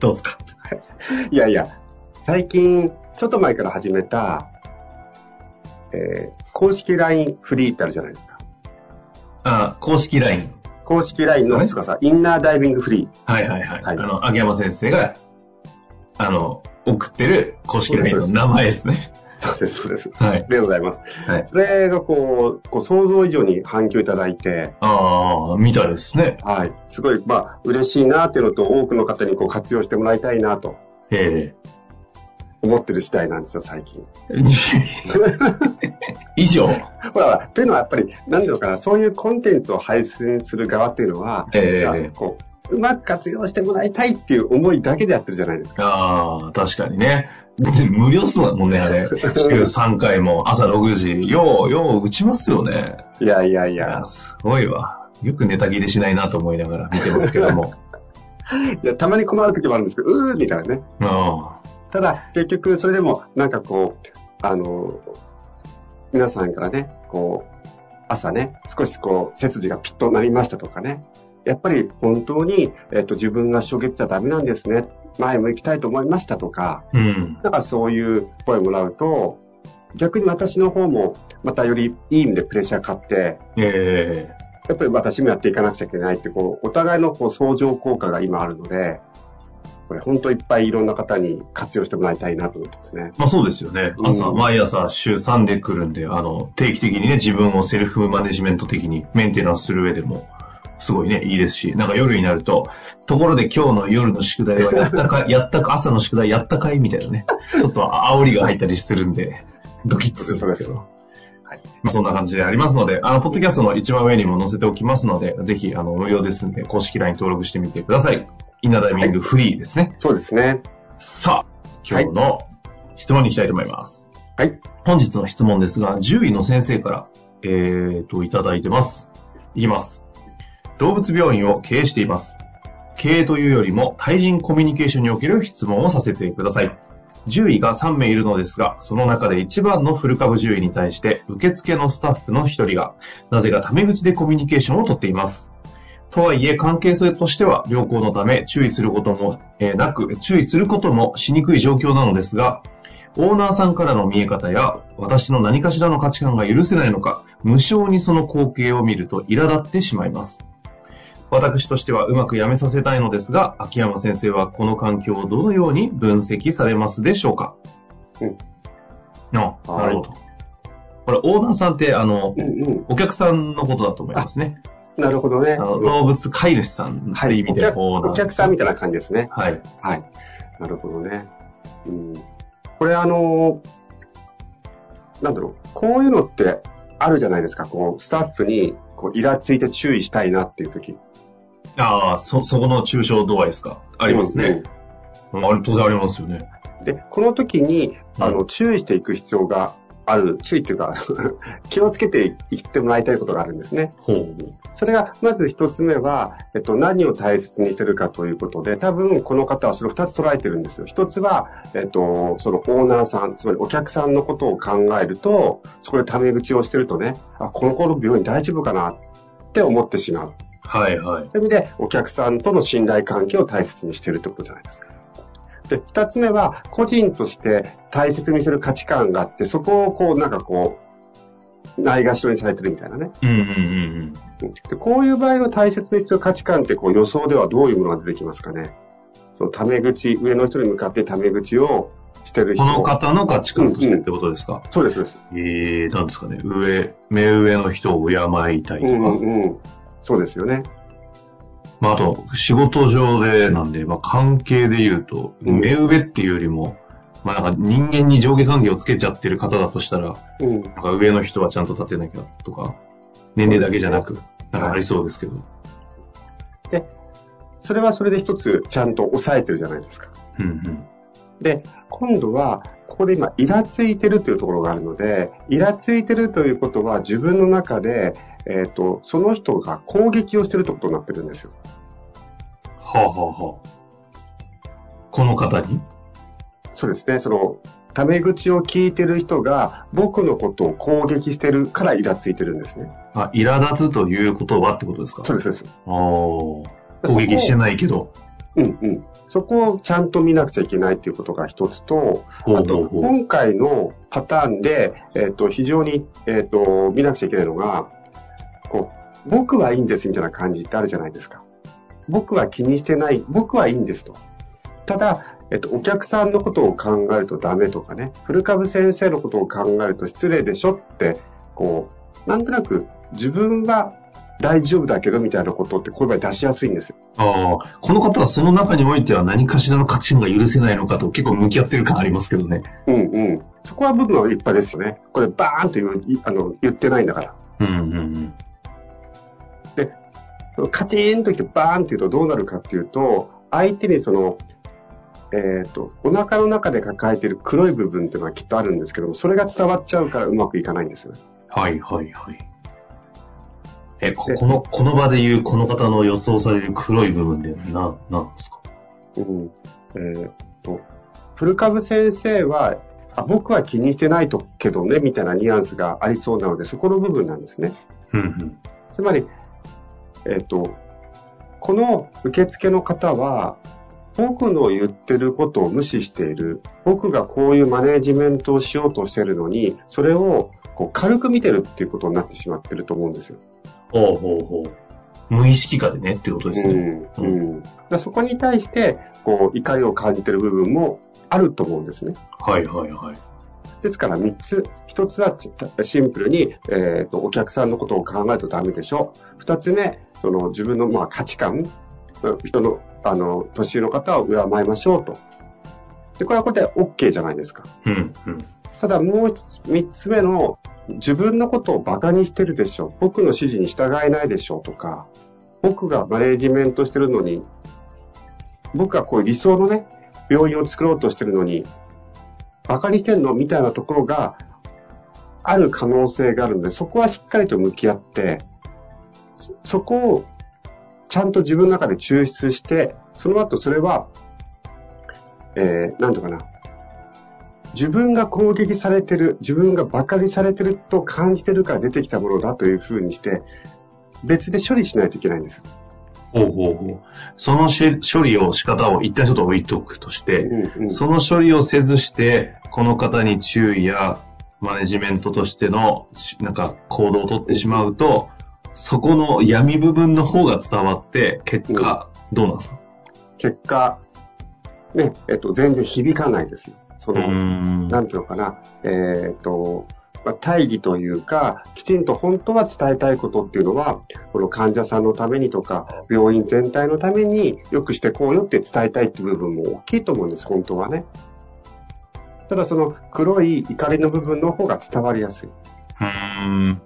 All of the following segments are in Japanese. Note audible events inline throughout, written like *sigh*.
どうですか？*laughs* いやいや、最近、ちょっと前から始めた、えー公式 LINE フリーってあるじゃないですか。あ、公式 LINE。公式 LINE のそうつかさ、インナーダイビングフリはいはいはい。はいあの、秋山先生が、あの、送ってる公式 LINE の名前ですね。ー。そうです、そうです。はいあ。りがとうございます。はい。それがこう、こう想像以上に反響いただいて、ああ、みたいですね。はい。すごい、まあ、嬉しいなっていうのと、多くの方にこう活用してもらいたいなとえ思ってる次第なんですよ、最近。え *laughs* 以上。ほら、というのはやっぱり、なんていうのかな、そういうコンテンツを配信する側っていうのは、ええこう、うまく活用してもらいたいっていう思いだけでやってるじゃないですか。ああ、確かにね。別に無料っすもんね、あれ。*laughs* 週3回も朝6時。よう、よう打ちますよね。いやいやいいや、や、すごいわ。よくネタ切れしないなと思いながら見てますけども。*laughs* いやたまに困る時もあるんですけど、うーみたいなね。あただ、結局、それでも、なんかこう、あの、皆さんからね、こう、朝ね、少しこう、背筋がピッとなりましたとかね。やっぱり本当に、えっと、自分が初月じゃダメなんですね。前向きたいと思いましたとか、うん。なんかそういう声もらうと、逆に私の方も、またよりいい意味でプレッシャーかかって、えやっぱり私もやっていかなくちゃいけないって、こう、お互いのこう相乗効果が今あるので、これ本当いっぱいいろんな方に活用してもらいたいなと思ってますね。まあそうですよね。朝、うん毎朝週3で来るんで、あの、定期的にね、自分をセルフマネジメント的にメンテナンスする上でも、すごいね、いいですし、なんか夜になると、ところで今日の夜の宿題はやったか、*laughs* やったか、朝の宿題やったかいみたいなね、ちょっと煽りが入ったりするんで、ドキッとするんですけど。はい。まあ、そんな感じでありますので、あの、ポッドキャストの一番上にも載せておきますので、ぜひ、あの、無料ですんで、公式 LINE 登録してみてください。インナーダイビングフリーですね。そうですね。さあ、今日の質問にしたいと思います。はい。本日の質問ですが、獣医の先生から、えーと、いただいてます。いきます。動物病院を経営しています。経営というよりも対人コミュニケーションにおける質問をさせてください。獣医が3名いるのですが、その中で一番のフル株獣医に対して、受付のスタッフの一人が、なぜかタメ口でコミュニケーションをとっています。とはいえ、関係性としては良好のため、注意することも、えーなく、注意することもしにくい状況なのですが、オーナーさんからの見え方や、私の何かしらの価値観が許せないのか、無性にその光景を見ると苛立ってしまいます。私としてはうまくやめさせたいのですが、秋山先生はこの環境をどのように分析されますでしょうか？うん。あ、なるほど。これ、オーナーさんって、あのう、んうん。お客さんのことだと思いますね。なるほどね。あの動物飼い主さんってはい。意味で、お客オーナーお客さんみたいな感じですね。はい。はい。なるほどね。うん。これあのなんだろう、こういうのってあるじゃないですか。こう、スタッフに、こう、イラついて注意したいなっていう時。ああ、そ、そこの抽象度合いですか？ありますね。あれ、当然ありますよね。うん。で、この時に、あうの、注意していく必要がある、注意っていうか、*laughs* 気をつけていってもらいたいことがあるんですね。ほう。それが、まず一つ目は、えっと、何を大切にするかということで、多分この方はそれを二つ捉えてるんですよ。一つは、えっと、そのオーナーさん、つまりお客さんのことを考えると、そこでタメ口をしてるとね、あ、この子の病院大丈夫かなって思ってしまう。はいはい。という意味で、お客さんとの信頼関係を大切にしているってことじゃないですか。で、二つ目は、個人として大切にする価値観があって、そこをこう、なんかこう、ないがしろにされてるみたいなね。うんうんうんでこういう場合の大切にする価値観ってこう予想ではどういうものが出てきますかねそのタメ口、上の人に向かってタメ口をしてる人。この方の価値観としてってことですか、そうです、そうです。ええなんですかね。上、目上の人を敬いたいとか。うんうんうん。そうですよね。まあ、あと、仕事上でなんで、まあ、関係で言うと、うん目上っていうよりも、まあ、なんか人間に上下関係をつけちゃってる方だとしたら、うん。なんか上の人はちゃんと立てなきゃとか、年齢だけじゃなく、なんかありそうですけど。それはそれで一つちゃんと抑えてるじゃないですか。うんうん。で、今度は、ここで今、イラついてるというところがあるので、イラついてるということは自分の中で、えっ、と、その人が攻撃をしてるってことになってるんですよ。はあ、はあはあ、この方に？そうですね。その、タメ口を聞いてる人が僕のことを攻撃してるからイラついてるんですね。あ、苛立つということはってことですか？そうです、そうです。ああ。攻撃してないけど。うんうん。そこをちゃんと見なくちゃいけないっていうことが一つと、あと。今回のパターンで、えっ、と、非常に、えっ、と、見なくちゃいけないのが、こう、僕はいいんですみたいな感じってあるじゃないですか。僕は気にしてない、僕はいいんですと。ただ、えっ、と、お客さんのことを考えるとダメとかね、古株先生のことを考えると失礼でしょって、こう、なんとなく自分は大丈夫だけどみたいなことってこういう場合出しやすいんですよ。ああ。この方はその中においては何かしらの価値観が許せないのかと結構向き合ってる感ありますけどね。うんうん。そこは部分は立派ですよね。これバーンと言あの言ってないんだから。うんうんうん。カチーンときてバーンって言うとどうなるかっていうと、相手にその、えっ、と、お腹の中で抱えている黒い部分っていうのはきっとあるんですけども、それが伝わっちゃうからうまくいかないんですよね。はいはいはい。え、ここの、この場で言うこの方の予想される黒い部分でな、なんですか？うん。えっ、と、古株先生は、あ僕は気にしてないとけどね、みたいなニュアンスがありそうなので、そこの部分なんですね。うんうん。つまり、えっ、と、この受付の方は、僕の言ってることを無視している。僕がこういうマネジメントをしようとしてるのに、それをこう軽く見てるっていうことになってしまってると思うんですよ。ほうほうほう。無意識化でねってことですね。うんうん、だそこに対して、こう、怒りを感じてる部分もあると思うんですね。はいはいはい。ですから3つ。1つはちシンプルに、えーと、お客さんのことを考えるとダメでしょ。2つ目、その自分のまあ価値観、人の、あの、年上の方を敬いましょうと。で、これはこれで OK じゃないですか。うんうん。ただもう3つ目の、自分のことをバカにしてるでしょ。僕の指示に従えないでしょとか、僕がマネージメントしてるのに、僕がこういう理想のね、病院を作ろうとしてるのに、バカにしてんの？みたいなところがある可能性があるので、そこはしっかりと向き合って、そそこをちゃんと自分の中で抽出して、その後それは、えー、なんとかな、自分が攻撃されてる、自分が馬鹿にされてると感じてるから出てきたものだというふうにして、別で処理しないといけないんですよ。ほうほうほう。そのし処理を仕方を一旦ちょっと置いとくとして、うんうんその処理をせずして、この方に注意やマネジメントとしてのしなんか行動をとってしまうと、そこの闇部分の方が伝わって、結果、どうなんですか？結果、ね、えっと、全然響かないですよ。その、んなんていうのかな、えっと、まあ、大義というか、きちんと本当は伝えたいことっていうのは、この患者さんのためにとか、病院全体のために良くしてこうよって伝えたいっていう部分も大きいと思うんです、本当はね。ただその黒い怒りの部分の方が伝わりやすい。うーん。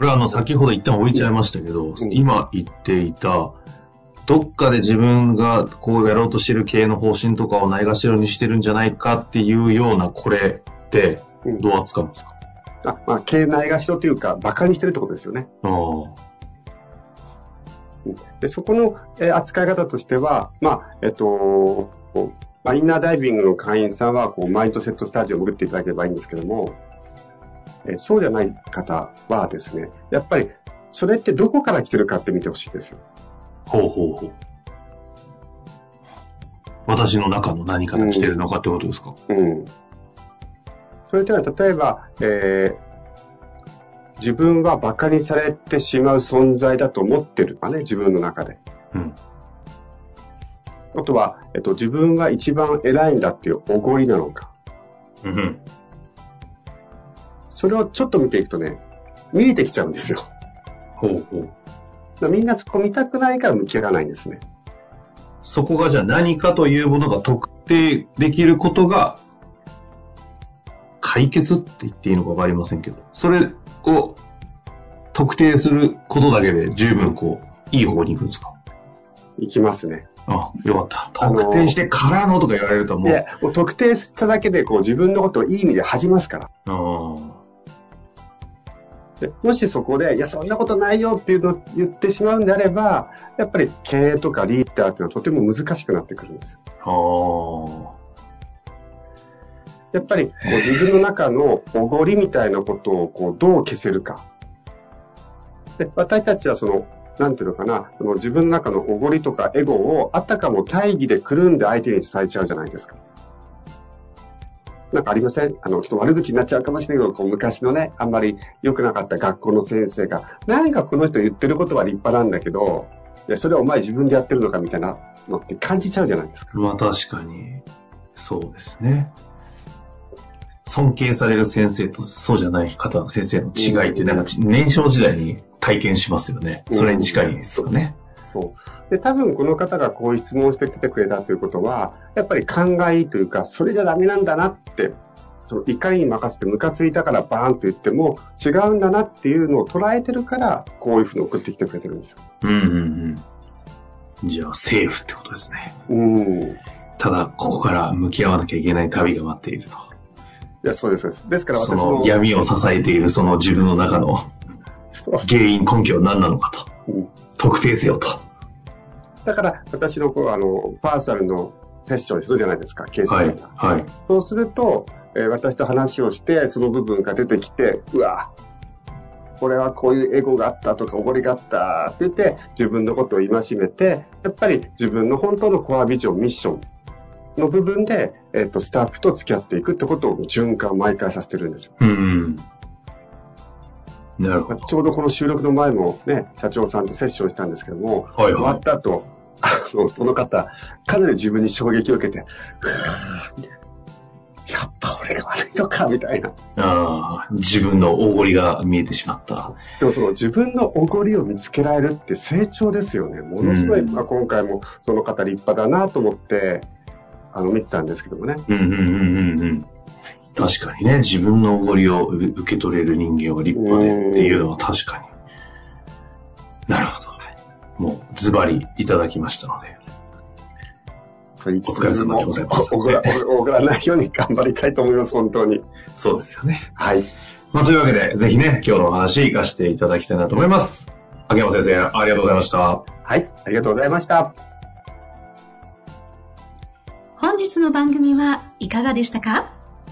これはあの、先ほど一旦置いちゃいましたけど、今言っていた、どっかで自分がこうやろうとしてる系の方針とかをないがしろにしてるんじゃないかっていうようなこれって、うんどう扱うんですか、あ、まあ、経内がしろというか、馬鹿にしてるってことですよね。ああ。で、そこの、えー扱い方としては、まあ、えっと、インナーダイビングの会員さんは、こう、マインドセットスタジオを潜っていただければいいんですけども、えーそうじゃない方はですね、やっぱり、それってどこから来てるかって見てほしいですよ。ほうほうほう。私の中の何から来てるのかってことですか、うん。それというのは、例えば、えー自分は馬鹿にされてしまう存在だと思ってるかね、自分の中で。うん。あとは、えっと、自分が一番偉いんだっていうおごりなのか。うんうん。それをちょっと見ていくとね、見えてきちゃうんですよ。ほうほう。みんなそこ見たくないから向き合わないんですね。そこがじゃあ何かというものが特定できることが、解決って言っていいのかわかりませんけど、それを特定することだけで十分こう、いい方向に行くんですか？いきますね。あ、よかった。特定してからのとか言われるともう、で、もう特定しただけでこう自分のことをいい意味で恥じますから。あーでもしそこで、いや、そんなことないよっていうのを言ってしまうんであれば、やっぱり経営とかリーダーっていうのはとても難しくなってくるんですよ。やっぱりこう自分の中のおごりみたいなことをこうどう消せるか。で私たちはその、なんていうのかな、その自分の中のおごりとかエゴをあたかも大義でくるんで相手に伝えちゃうじゃないですか。なんかありません？あの、ちょっと悪口になっちゃうかもしれないけど、こう昔のね、あんまり良くなかった学校の先生が、何かこの人言ってることは立派なんだけど、いやそれはお前自分でやってるのかみたいなのって感じちゃうじゃないですか。まあ確かに、そうですね。尊敬される先生とそうじゃない方の先生の違いってなんかち年少時代に体験しますよね。それに近いですかね。そう。で、多分この方がこういう質問をしてきてくれたということは、やっぱり考えというか、それじゃダメなんだなって、その怒りに任せてムカついたからバーンと言っても違うんだなっていうのを捉えてるから、こういうふうに送ってきてくれてるんですよ。うんうんうん。じゃあ、セーフってことですね。うん。いただ、ここから向き合わなきゃいけない旅が待っていると。や、そうです、そうです。ですからそ私もの、闇を支えているその自分の中の原因根拠は何なのかと。うん特定せよと。だから私のこうあのパーソナルのセッションするじゃないですか、ケースはいが。。はい。そうすると、えー私と話をして、その部分が出てきて、うわ、これはこういうエゴがあったとか、おごりがあったって言って、自分のことを戒めて、やっぱり自分の本当のコアビジョン、ミッションの部分で、えっ、と、スタッフと付き合っていくってことを循環毎回させてるんですよ。うんうん。なるほど。ちょうどこの収録の前もね、社長さんとセッションしたんですけども、はい終わはい。った後、あの、その方、かなり自分に衝撃を受けて、やっぱ俺が悪いのか、みたいな。ああ、自分のおごりが見えてしまった。でもその自分のおごりを見つけられるって成長ですよね。ものすごい、うんまあ、今回もその方立派だなと思って、あの、見てたんですけどもね。うんうんうんうんうん。確かにね、自分のおごりをう受け取れる人間は立派でっていうのは確かに。なるほど。もうズバリいただきましたので。おお疲れ様でございますおごら、おごらないように頑張りたいと思います、本当に。そうですよね。はい。まあ、というわけで、ぜひね、今日のお話活かしていただきたいなと思います。秋山先生、ありがとうございました。はい、ありがとうございました。本日の番組はいかがでしたか？